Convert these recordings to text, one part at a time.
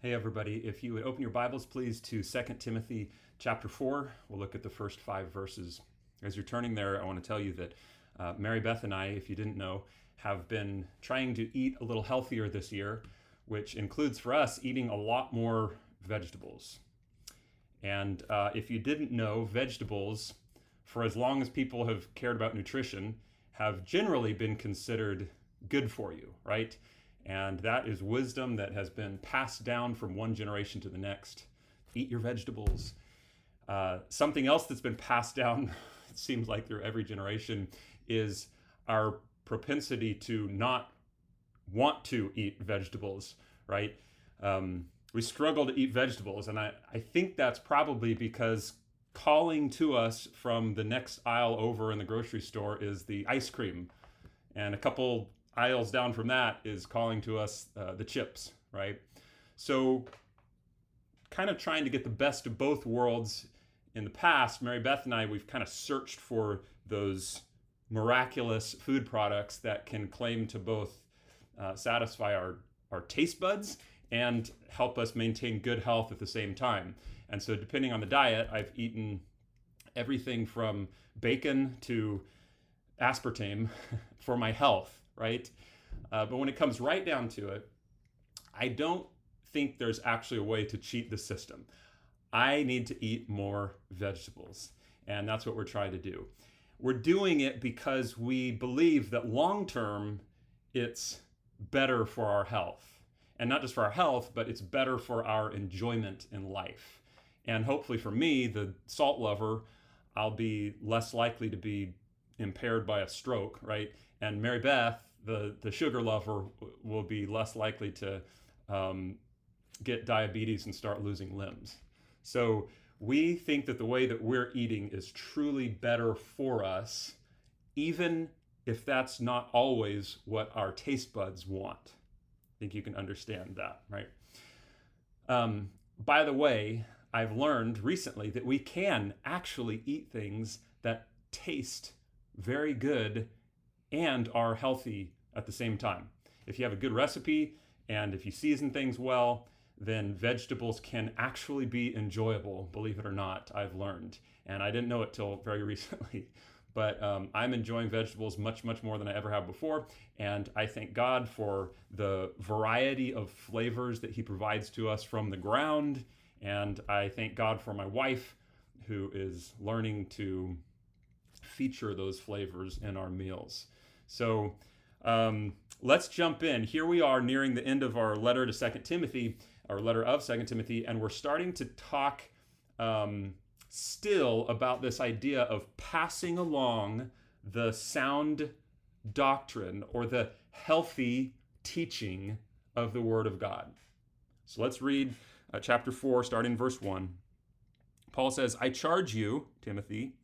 Hey everybody, if you would open your Bibles please to 2 Timothy chapter 4, we'll look at the first five verses. As you're turning there, I want to tell you that uh, Mary Beth and I, if you didn't know, have been trying to eat a little healthier this year, which includes for us eating a lot more vegetables. And uh, if you didn't know, vegetables, for as long as people have cared about nutrition, have generally been considered good for you, right? And that is wisdom that has been passed down from one generation to the next. Eat your vegetables. Uh, something else that's been passed down, it seems like through every generation, is our propensity to not want to eat vegetables, right? Um, we struggle to eat vegetables. And I, I think that's probably because calling to us from the next aisle over in the grocery store is the ice cream. And a couple aisles down from that is calling to us uh, the chips, right? So, kind of trying to get the best of both worlds. In the past, Mary Beth and I, we've kind of searched for those miraculous food products that can claim to both uh, satisfy our, our taste buds and help us maintain good health at the same time. And so, depending on the diet, I've eaten everything from bacon to aspartame for my health right? Uh, but when it comes right down to it, I don't think there's actually a way to cheat the system. I need to eat more vegetables, and that's what we're trying to do. We're doing it because we believe that long term it's better for our health. And not just for our health, but it's better for our enjoyment in life. And hopefully for me, the salt lover, I'll be less likely to be impaired by a stroke, right? And Mary Beth, the the sugar lover will be less likely to um, get diabetes and start losing limbs. So we think that the way that we're eating is truly better for us, even if that's not always what our taste buds want. I think you can understand that, right? Um, by the way, I've learned recently that we can actually eat things that taste very good and are healthy at the same time. If you have a good recipe and if you season things well, then vegetables can actually be enjoyable, believe it or not, I've learned. And I didn't know it till very recently. But um, I'm enjoying vegetables much, much more than I ever have before. And I thank God for the variety of flavors that He provides to us from the ground. And I thank God for my wife, who is learning to feature those flavors in our meals. So um, let's jump in. Here we are nearing the end of our letter to Second Timothy, our letter of Second Timothy, and we're starting to talk um, still about this idea of passing along the sound doctrine or the healthy teaching of the Word of God. So let's read uh, chapter 4, starting in verse 1. Paul says, I charge you, Timothy,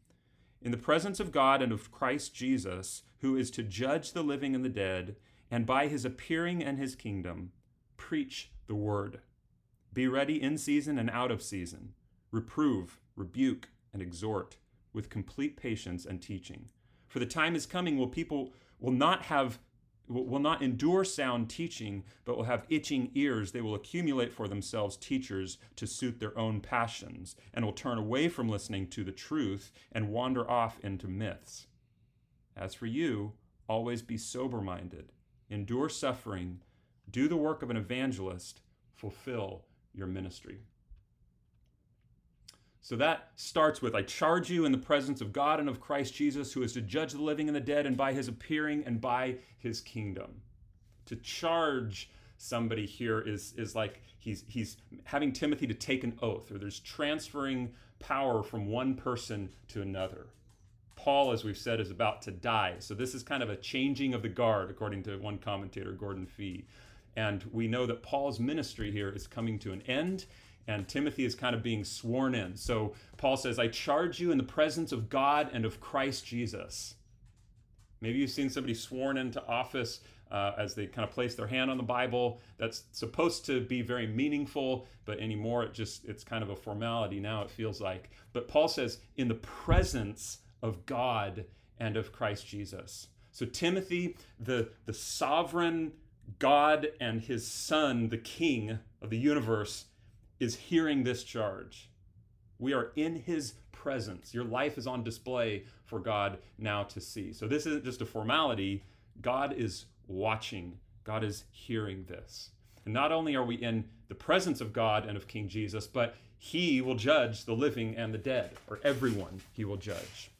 in the presence of God and of Christ Jesus, who is to judge the living and the dead, and by his appearing and his kingdom, preach the word. Be ready in season and out of season. Reprove, rebuke, and exhort with complete patience and teaching. For the time is coming will people will not have will not endure sound teaching, but will have itching ears. They will accumulate for themselves teachers to suit their own passions, and will turn away from listening to the truth and wander off into myths. As for you, always be sober minded, endure suffering, do the work of an evangelist, fulfill your ministry. So that starts with I charge you in the presence of God and of Christ Jesus, who is to judge the living and the dead, and by his appearing and by his kingdom. To charge somebody here is, is like he's, he's having Timothy to take an oath, or there's transferring power from one person to another. Paul, as we've said, is about to die. So this is kind of a changing of the guard, according to one commentator, Gordon Fee. And we know that Paul's ministry here is coming to an end, and Timothy is kind of being sworn in. So Paul says, I charge you in the presence of God and of Christ Jesus. Maybe you've seen somebody sworn into office uh, as they kind of place their hand on the Bible. That's supposed to be very meaningful, but anymore it just it's kind of a formality now. It feels like. But Paul says, in the presence of God and of Christ Jesus. So, Timothy, the, the sovereign God and his son, the king of the universe, is hearing this charge. We are in his presence. Your life is on display for God now to see. So this isn't just a formality. God is watching, God is hearing this. And not only are we in the presence of God and of King Jesus, but he will judge the living and the dead, or everyone he will judge.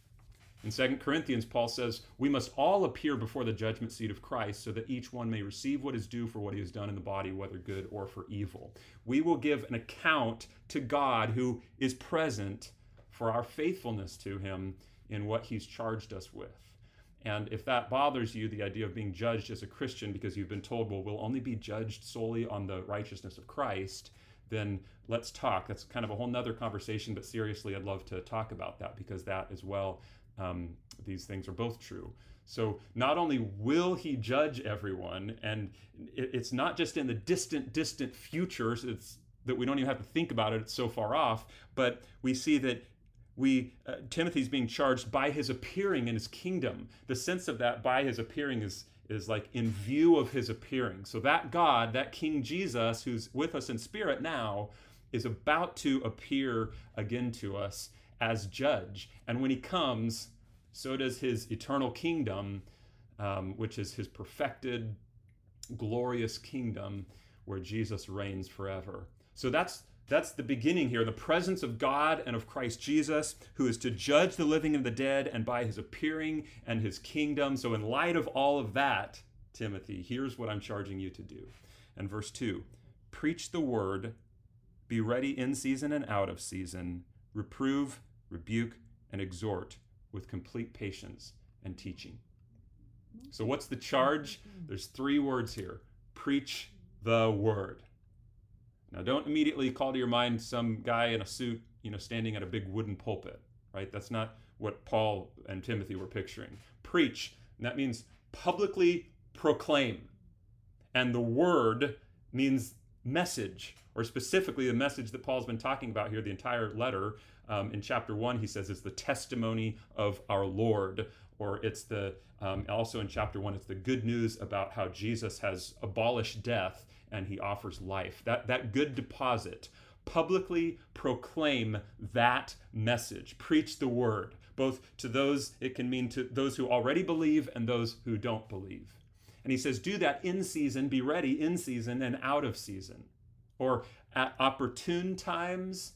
In 2 Corinthians, Paul says, We must all appear before the judgment seat of Christ so that each one may receive what is due for what he has done in the body, whether good or for evil. We will give an account to God who is present for our faithfulness to him in what he's charged us with. And if that bothers you, the idea of being judged as a Christian because you've been told, well, we'll only be judged solely on the righteousness of Christ, then let's talk. That's kind of a whole nother conversation, but seriously, I'd love to talk about that because that as well um, these things are both true. So not only will he judge everyone, and it's not just in the distant, distant futures. It's that we don't even have to think about it. It's so far off. But we see that we uh, Timothy's being charged by his appearing in his kingdom. The sense of that by his appearing is is like in view of his appearing. So that God, that King Jesus, who's with us in spirit now, is about to appear again to us as judge. And when he comes, so does his eternal kingdom, um, which is his perfected, glorious kingdom where Jesus reigns forever. So that's that's the beginning here the presence of God and of Christ Jesus, who is to judge the living and the dead, and by his appearing and his kingdom. So, in light of all of that, Timothy, here's what I'm charging you to do. And verse 2 Preach the word, be ready in season and out of season, reprove, rebuke, and exhort with complete patience and teaching. So, what's the charge? There's three words here preach the word. Now, don't immediately call to your mind some guy in a suit, you know, standing at a big wooden pulpit, right? That's not what Paul and Timothy were picturing. Preach, and that means publicly proclaim. And the word means message, or specifically the message that Paul's been talking about here, the entire letter, um, in chapter one, he says it's the testimony of our Lord, or it's the um, also in chapter one, it's the good news about how Jesus has abolished death and he offers life. That that good deposit. Publicly proclaim that message. Preach the word, both to those it can mean to those who already believe and those who don't believe. And he says, do that in season, be ready in season and out of season, or at opportune times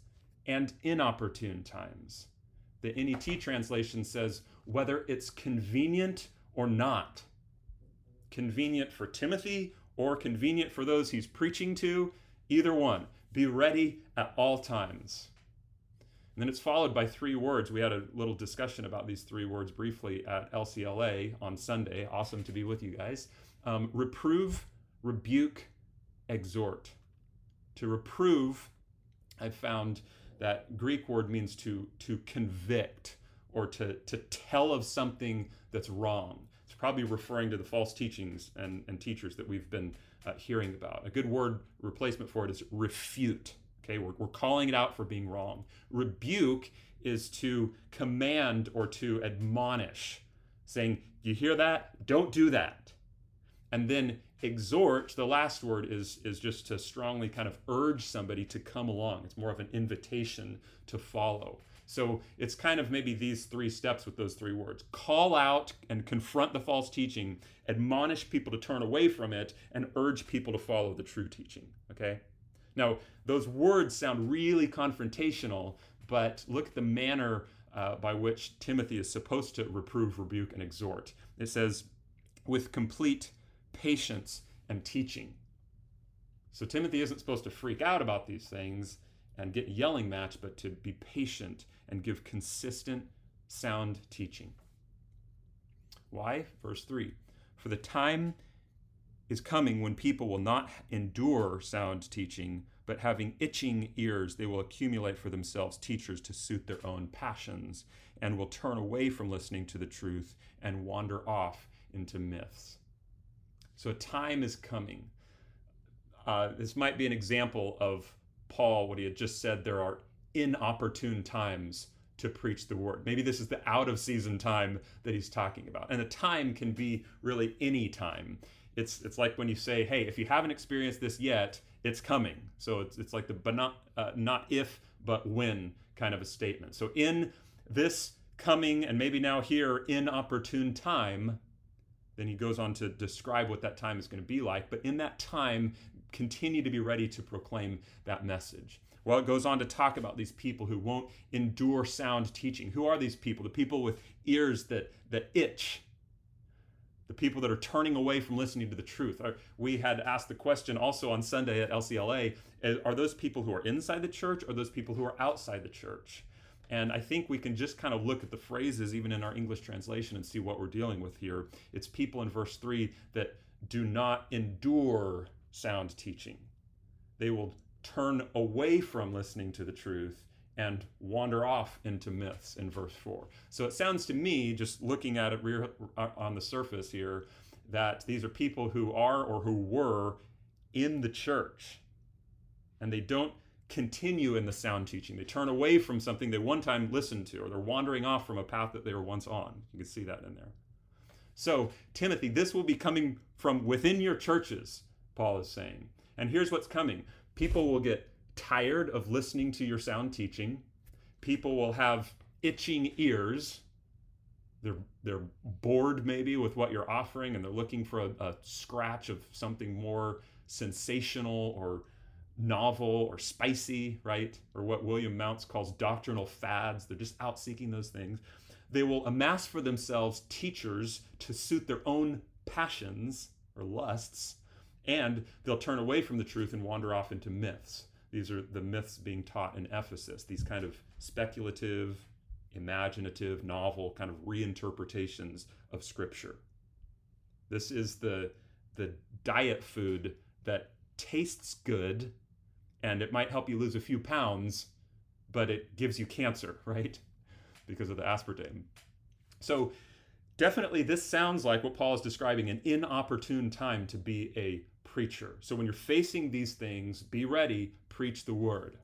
and inopportune times. The NET translation says, whether it's convenient or not. Convenient for Timothy or convenient for those he's preaching to, either one. Be ready at all times. And then it's followed by three words. We had a little discussion about these three words briefly at LCLA on Sunday. Awesome to be with you guys. Um, reprove, rebuke, exhort. To reprove, I've found that Greek word means to to convict or to to tell of something that's wrong. It's probably referring to the false teachings and, and teachers that we've been uh, hearing about. A good word replacement for it is refute. Okay, we're, we're calling it out for being wrong. Rebuke is to command or to admonish, saying, You hear that? Don't do that. And then exhort the last word is is just to strongly kind of urge somebody to come along. It's more of an invitation to follow. So it's kind of maybe these three steps with those three words. Call out and confront the false teaching admonish people to turn away from it and urge people to follow the true teaching okay? Now those words sound really confrontational but look at the manner uh, by which timothy is supposed to reprove rebuke and exhort. It says with complete patience, and teaching. So Timothy isn't supposed to freak out about these things and get yelling match, but to be patient and give consistent, sound teaching. Why? Verse 3 For the time is coming when people will not endure sound teaching, but having itching ears, they will accumulate for themselves teachers to suit their own passions, and will turn away from listening to the truth and wander off into myths. So time is coming. Uh, this might be an example of Paul, what he had just said. There are inopportune times to preach the word. Maybe this is the out of season time that he's talking about. And the time can be really any time. it's it's like when you say, "Hey, if you haven't experienced this yet, it's coming." So it's it's like the but not uh, not if but when kind of a statement. So in this coming and maybe now here inopportune time, then he goes on to describe what that time is going to be like. But in that time, continue to be ready to proclaim that message. Well, it goes on to talk about these people who won't endure sound teaching. Who are these people? The people with ears that that itch the people that are turning away from listening to the truth. We had asked the question also on Sunday at LCLA are those people who are inside the church or those people who are outside the church? And I think we can just kind of look at the phrases, even in our English translation, and see what we're dealing with here. It's people in verse 3 that do not endure sound teaching, they will turn away from listening to the truth and wander off into myths in verse 4. So it sounds to me, just looking at it rear, uh, on the surface here, that these are people who are or who were in the church and they don't continue in the sound teaching. They turn away from something they one time listened to, or they're wandering off from a path that they were once on. You can see that in there. So, Timothy, this will be coming from within your churches, Paul is saying. And here's what's coming people will get tired of listening to your sound teaching. People will have itching ears. They're, they're bored maybe with what you're offering and they're looking for a, a scratch of something more sensational or novel or spicy, right? Or what William Mounce calls doctrinal fads. They're just out seeking those things. They will amass for themselves teachers to suit their own passions or lusts, and they'll turn away from the truth and wander off into myths. These are the myths being taught in Ephesus, these kind of speculative, imaginative, novel kind of reinterpretations of Scripture. This is the, the diet food that tastes good and it might help you lose a few pounds, but it gives you cancer, right? Because of the aspartame. So, definitely, this sounds like what Paul is describing an inopportune time to be a preacher. So, when you're facing these things, be ready, preach the word.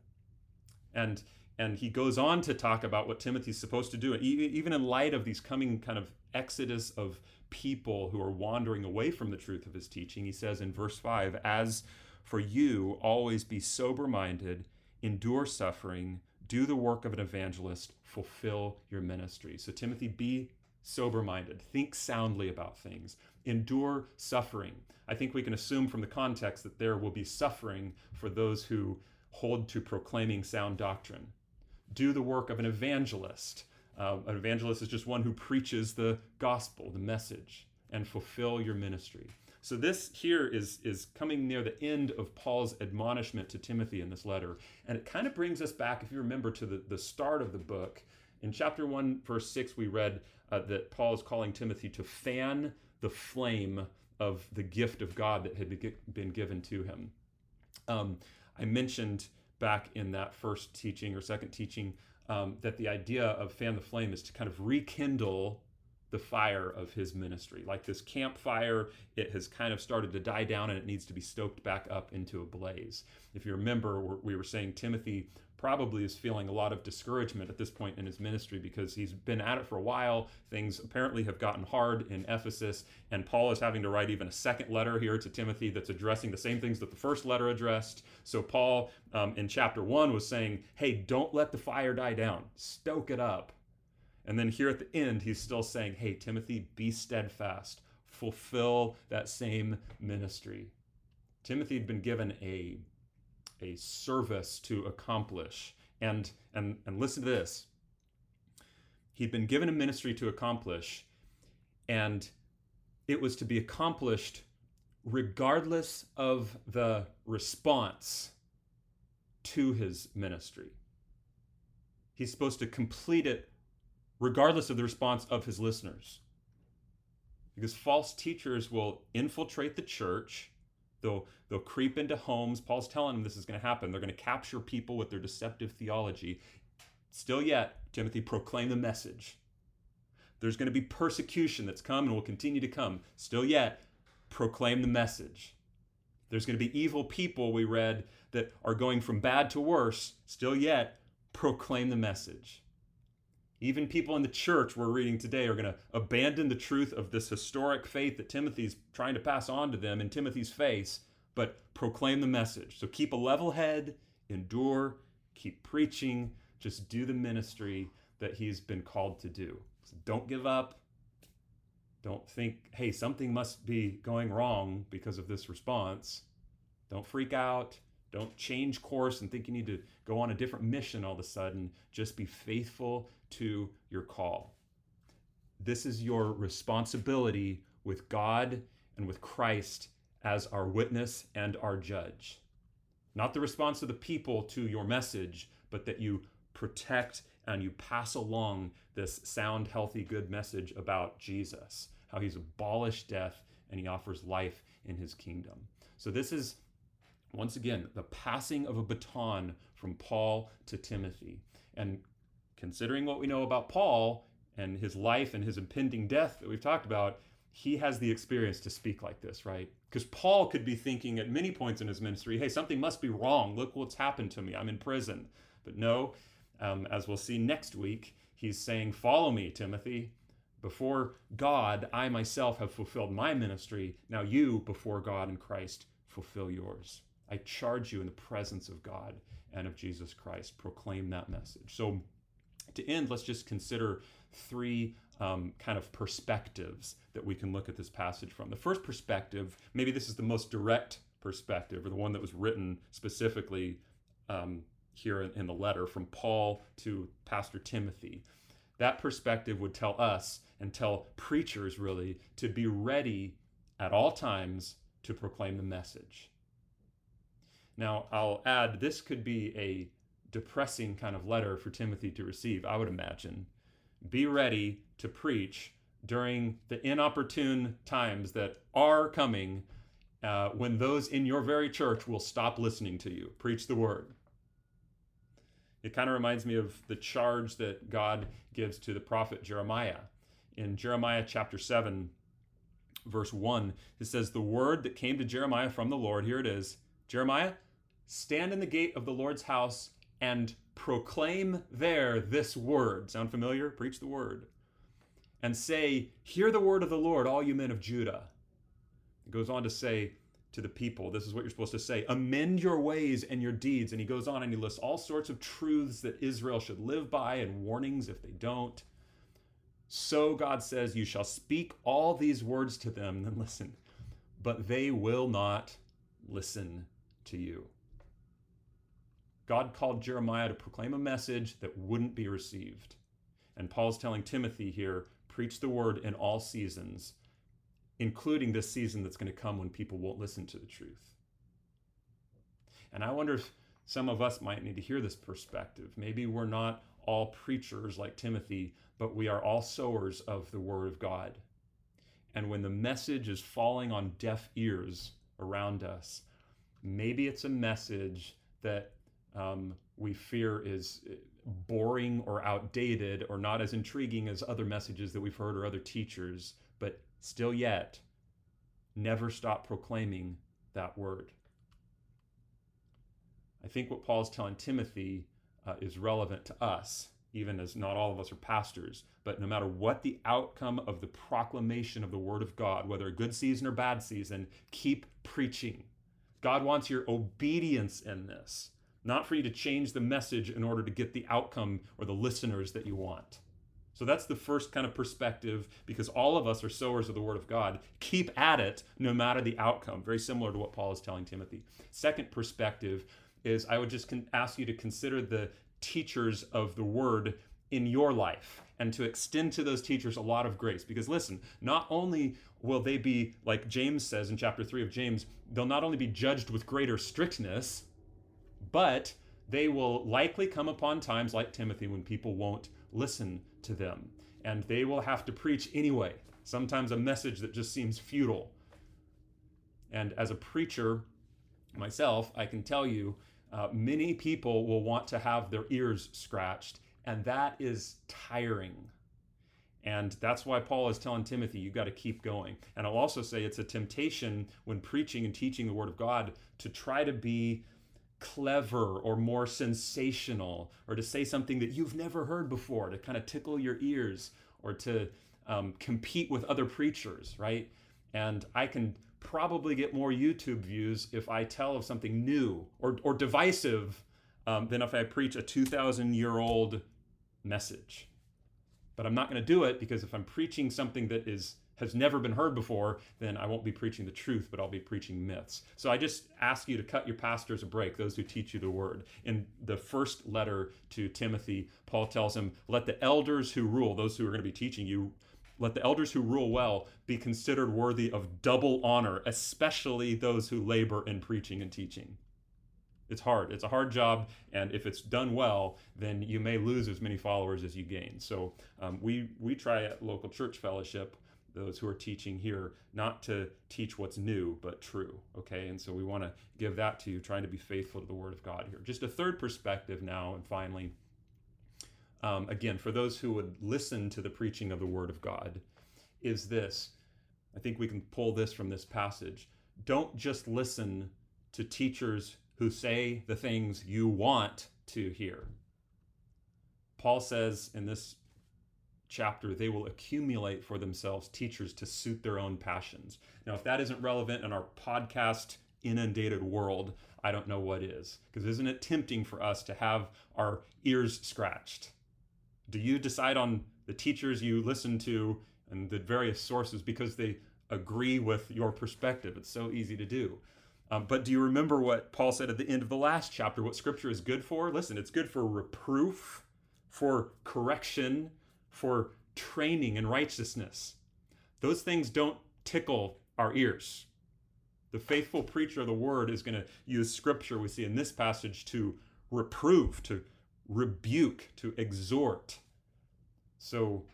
And and he goes on to talk about what Timothy's supposed to do, even in light of these coming kind of exodus of people who are wandering away from the truth of his teaching. He says in verse 5 As for you, always be sober minded, endure suffering, do the work of an evangelist, fulfill your ministry. So, Timothy, be sober minded, think soundly about things, endure suffering. I think we can assume from the context that there will be suffering for those who hold to proclaiming sound doctrine. Do the work of an evangelist. Uh, an evangelist is just one who preaches the gospel, the message, and fulfill your ministry. So this here is is coming near the end of Paul's admonishment to Timothy in this letter, and it kind of brings us back, if you remember, to the, the start of the book. In chapter one, verse six, we read uh, that Paul is calling Timothy to fan the flame of the gift of God that had been given to him. Um, I mentioned back in that first teaching or second teaching um, that the idea of fan the flame is to kind of rekindle the fire of his ministry. Like this campfire, it has kind of started to die down and it needs to be stoked back up into a blaze. If you remember, we were saying Timothy probably is feeling a lot of discouragement at this point in his ministry because he's been at it for a while. Things apparently have gotten hard in Ephesus, and Paul is having to write even a second letter here to Timothy that's addressing the same things that the first letter addressed. So, Paul um, in chapter one was saying, Hey, don't let the fire die down, stoke it up. And then here at the end, he's still saying, Hey, Timothy, be steadfast, fulfill that same ministry. Timothy had been given a, a service to accomplish. And, and, and listen to this he'd been given a ministry to accomplish, and it was to be accomplished regardless of the response to his ministry. He's supposed to complete it regardless of the response of his listeners. Because false teachers will infiltrate the church, they'll, they'll creep into homes. Paul's telling them this is going to happen. They're going to capture people with their deceptive theology. Still yet, Timothy, proclaim the message. There's going to be persecution that's come and will continue to come. Still yet, proclaim the message. There's going to be evil people, we read, that are going from bad to worse. Still yet, proclaim the message. Even people in the church we're reading today are going to abandon the truth of this historic faith that Timothy's trying to pass on to them in Timothy's face, but proclaim the message. So keep a level head, endure, keep preaching, just do the ministry that he's been called to do. So don't give up. Don't think, hey, something must be going wrong because of this response. Don't freak out. Don't change course and think you need to go on a different mission all of a sudden. Just be faithful to your call. This is your responsibility with God and with Christ as our witness and our judge. Not the response of the people to your message, but that you protect and you pass along this sound, healthy, good message about Jesus, how he's abolished death and he offers life in his kingdom. So, this is once again the passing of a baton from Paul to Timothy. And considering what we know about Paul and his life and his impending death that we've talked about, he has the experience to speak like this, right? Because Paul could be thinking at many points in his ministry, hey, something must be wrong. Look what's happened to me. I'm in prison. But no, um, as we'll see next week, he's saying, Follow me, Timothy. Before God, I myself have fulfilled my ministry. Now you, before God and Christ, fulfill yours. I charge you in the presence of God and of Jesus Christ. Proclaim that message. So, to end, let's just consider three um, kind of perspectives that we can look at this passage from. The first perspective, maybe this is the most direct perspective, or the one that was written specifically um, here in, in the letter from Paul to Pastor Timothy. That perspective would tell us and tell preachers really to be ready at all times to proclaim the message. Now, I'll add this could be a depressing kind of letter for Timothy to receive, I would imagine. Be ready to preach during the inopportune times that are coming uh, when those in your very church will stop listening to you. Preach the word. It kind of reminds me of the charge that God gives to the prophet Jeremiah. In Jeremiah chapter 7, verse 1, it says, The word that came to Jeremiah from the Lord, here it is Jeremiah, stand in the gate of the Lord's house and proclaim there this word. Sound familiar? Preach the word. And say, Hear the word of the Lord, all you men of Judah. It goes on to say to the people, this is what you're supposed to say amend your ways and your deeds. And he goes on and he lists all sorts of truths that Israel should live by and warnings if they don't. So God says, You shall speak all these words to them, then listen, but they will not listen to you. God called Jeremiah to proclaim a message that wouldn't be received. And Paul's telling Timothy here preach the word in all seasons, including this season that's going to come when people won't listen to the truth. And I wonder if some of us might need to hear this perspective. Maybe we're not all preachers like Timothy, but we are all sowers of the word of God. And when the message is falling on deaf ears around us, maybe it's a message that um, we fear is uh, boring or outdated or not as intriguing as other messages that we've heard or other teachers, but still yet, never stop proclaiming that word. I think what Paul is telling Timothy uh, is relevant to us, even as not all of us are pastors. But no matter what the outcome of the proclamation of the word of God, whether a good season or bad season, keep preaching. God wants your obedience in this not for you to change the message in order to get the outcome or the listeners that you want. So that's the first kind of perspective because all of us are sowers of the word of God. Keep at it no matter the outcome. Very similar to what Paul is telling Timothy. Second perspective is I would just ask you to consider the teachers of the word in your life and to extend to those teachers a lot of grace. Because listen, not only will they be, like James says in chapter 3 of James, they'll not only be judged with greater strictness, but they will likely come upon times like Timothy when people won't listen to them. And they will have to preach anyway, sometimes a message that just seems futile. And as a preacher myself, I can tell you uh, many people will want to have their ears scratched, and that is tiring. And that's why Paul is telling Timothy, you got to keep going. And I'll also say it's a temptation when preaching and teaching the Word of God to try to be clever or more sensational or to say something that you've never heard before to kind of tickle your ears or to um, compete with other preachers, right? And I can probably get more YouTube views if I tell of something new or, or divisive um, than if I preach a 2,000 year old message. But I'm not going to do it because if I'm preaching something that is has never been heard before, then I won't be preaching the truth, but I'll be preaching myths. So I just ask you to cut your pastors a break, those who teach you the word. In the first letter to Timothy, Paul tells him, Let the elders who rule, those who are going to be teaching you, let the elders who rule well be considered worthy of double honor, especially those who labor in preaching and teaching. It's hard. It's a hard job, and if it's done well, then you may lose as many followers as you gain. So um, we we try at local church fellowship, those who are teaching here, not to teach what's new but true. Okay, and so we want to give that to you, trying to be faithful to the Word of God here. Just a third perspective now, and finally, um, again, for those who would listen to the preaching of the Word of God, is this. I think we can pull this from this passage. Don't just listen to teachers who say the things you want to hear. Paul says in this chapter, they will accumulate for themselves teachers to suit their own passions. Now, if that isn't relevant in our podcast inundated world, I don't know what is. Because isn't it tempting for us to have our ears scratched? Do you decide on the teachers you listen to and the various sources because they agree with your perspective? It's so easy to do. Um, but do you remember what Paul said at the end of the last chapter? What scripture is good for? Listen, it's good for reproof, for correction, for training in righteousness. Those things don't tickle our ears. The faithful preacher of the word is going to use scripture we see in this passage to reprove, to rebuke, to exhort. So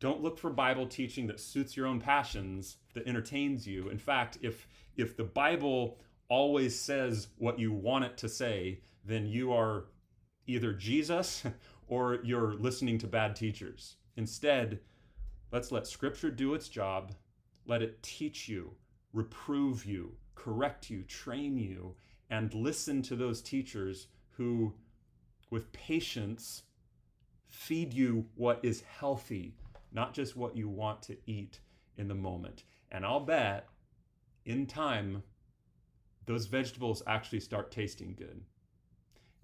don't look for Bible teaching that suits your own passions, that entertains you. In fact, if if the Bible always says what you want it to say, then you are either Jesus or you're listening to bad teachers. Instead, let's let Scripture do its job. Let it teach you, reprove you, correct you, train you, and listen to those teachers who, with patience, feed you what is healthy, not just what you want to eat in the moment. And I'll bet in time, those vegetables actually start tasting good.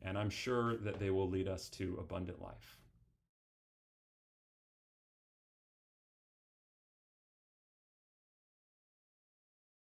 And I'm sure that they will lead us to abundant life.